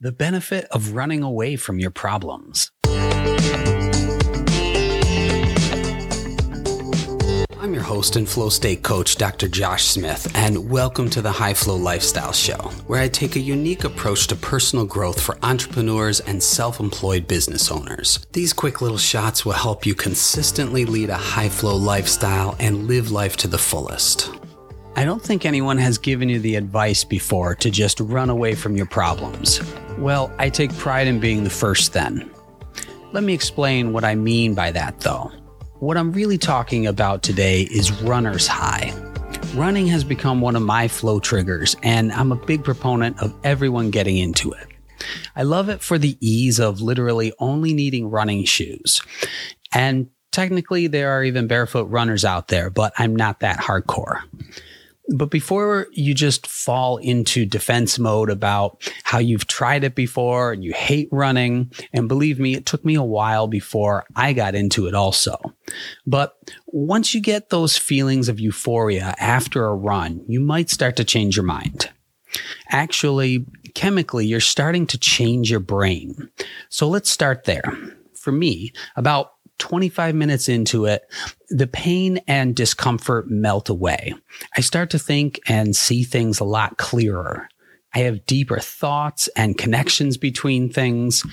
The benefit of running away from your problems. I'm your host and flow state coach, Dr. Josh Smith, and welcome to the High Flow Lifestyle Show, where I take a unique approach to personal growth for entrepreneurs and self employed business owners. These quick little shots will help you consistently lead a high flow lifestyle and live life to the fullest. I don't think anyone has given you the advice before to just run away from your problems. Well, I take pride in being the first then. Let me explain what I mean by that though. What I'm really talking about today is runner's high. Running has become one of my flow triggers, and I'm a big proponent of everyone getting into it. I love it for the ease of literally only needing running shoes. And technically, there are even barefoot runners out there, but I'm not that hardcore. But before you just fall into defense mode about how you've tried it before and you hate running, and believe me, it took me a while before I got into it also. But once you get those feelings of euphoria after a run, you might start to change your mind. Actually, chemically, you're starting to change your brain. So let's start there. For me, about 25 minutes into it, the pain and discomfort melt away. I start to think and see things a lot clearer. I have deeper thoughts and connections between things.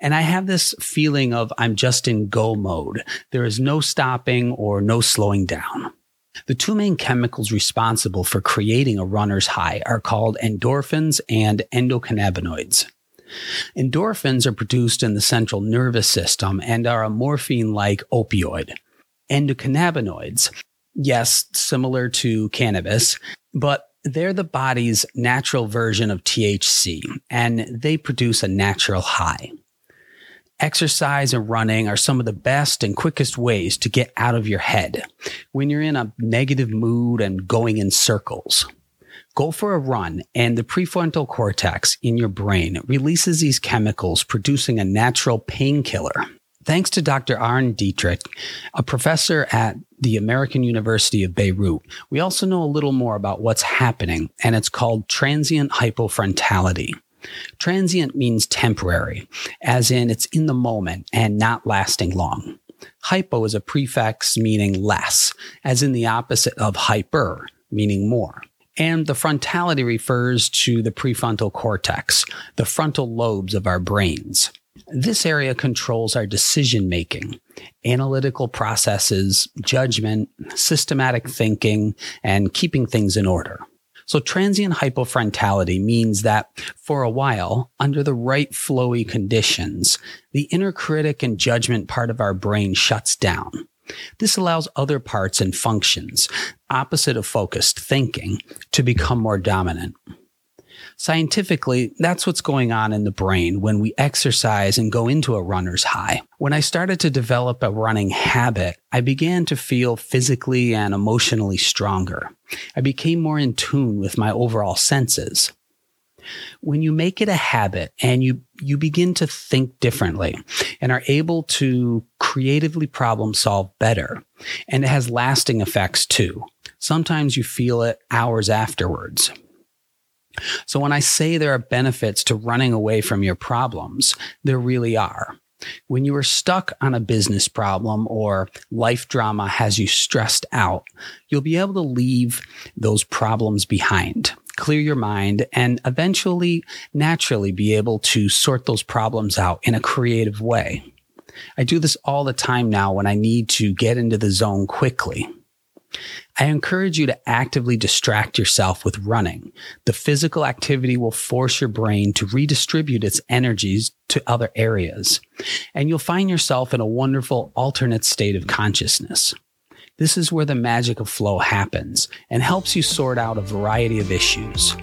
And I have this feeling of I'm just in go mode. There is no stopping or no slowing down. The two main chemicals responsible for creating a runner's high are called endorphins and endocannabinoids. Endorphins are produced in the central nervous system and are a morphine like opioid. Endocannabinoids, yes, similar to cannabis, but they're the body's natural version of THC and they produce a natural high. Exercise and running are some of the best and quickest ways to get out of your head when you're in a negative mood and going in circles. Go for a run, and the prefrontal cortex in your brain releases these chemicals, producing a natural painkiller. Thanks to Dr. Aaron Dietrich, a professor at the American University of Beirut, we also know a little more about what's happening, and it's called transient hypofrontality. Transient means temporary, as in it's in the moment and not lasting long. Hypo is a prefix meaning less, as in the opposite of hyper, meaning more. And the frontality refers to the prefrontal cortex, the frontal lobes of our brains. This area controls our decision making, analytical processes, judgment, systematic thinking, and keeping things in order. So transient hypofrontality means that for a while, under the right flowy conditions, the inner critic and judgment part of our brain shuts down. This allows other parts and functions, opposite of focused thinking, to become more dominant. Scientifically, that's what's going on in the brain when we exercise and go into a runner's high. When I started to develop a running habit, I began to feel physically and emotionally stronger. I became more in tune with my overall senses when you make it a habit and you, you begin to think differently and are able to creatively problem solve better, and it has lasting effects too. Sometimes you feel it hours afterwards. So when I say there are benefits to running away from your problems, there really are. When you are stuck on a business problem or life drama has you stressed out, you'll be able to leave those problems behind clear your mind, and eventually, naturally be able to sort those problems out in a creative way. I do this all the time now when I need to get into the zone quickly. I encourage you to actively distract yourself with running. The physical activity will force your brain to redistribute its energies to other areas, and you'll find yourself in a wonderful alternate state of consciousness. This is where the magic of flow happens and helps you sort out a variety of issues.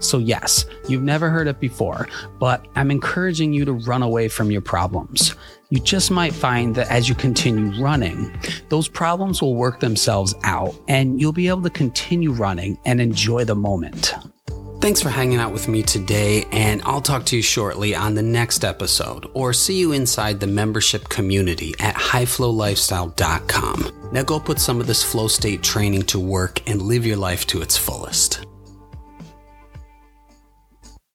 So, yes, you've never heard it before, but I'm encouraging you to run away from your problems. You just might find that as you continue running, those problems will work themselves out and you'll be able to continue running and enjoy the moment. Thanks for hanging out with me today, and I'll talk to you shortly on the next episode or see you inside the membership community at highflowlifestyle.com. Now go put some of this flow state training to work and live your life to its fullest.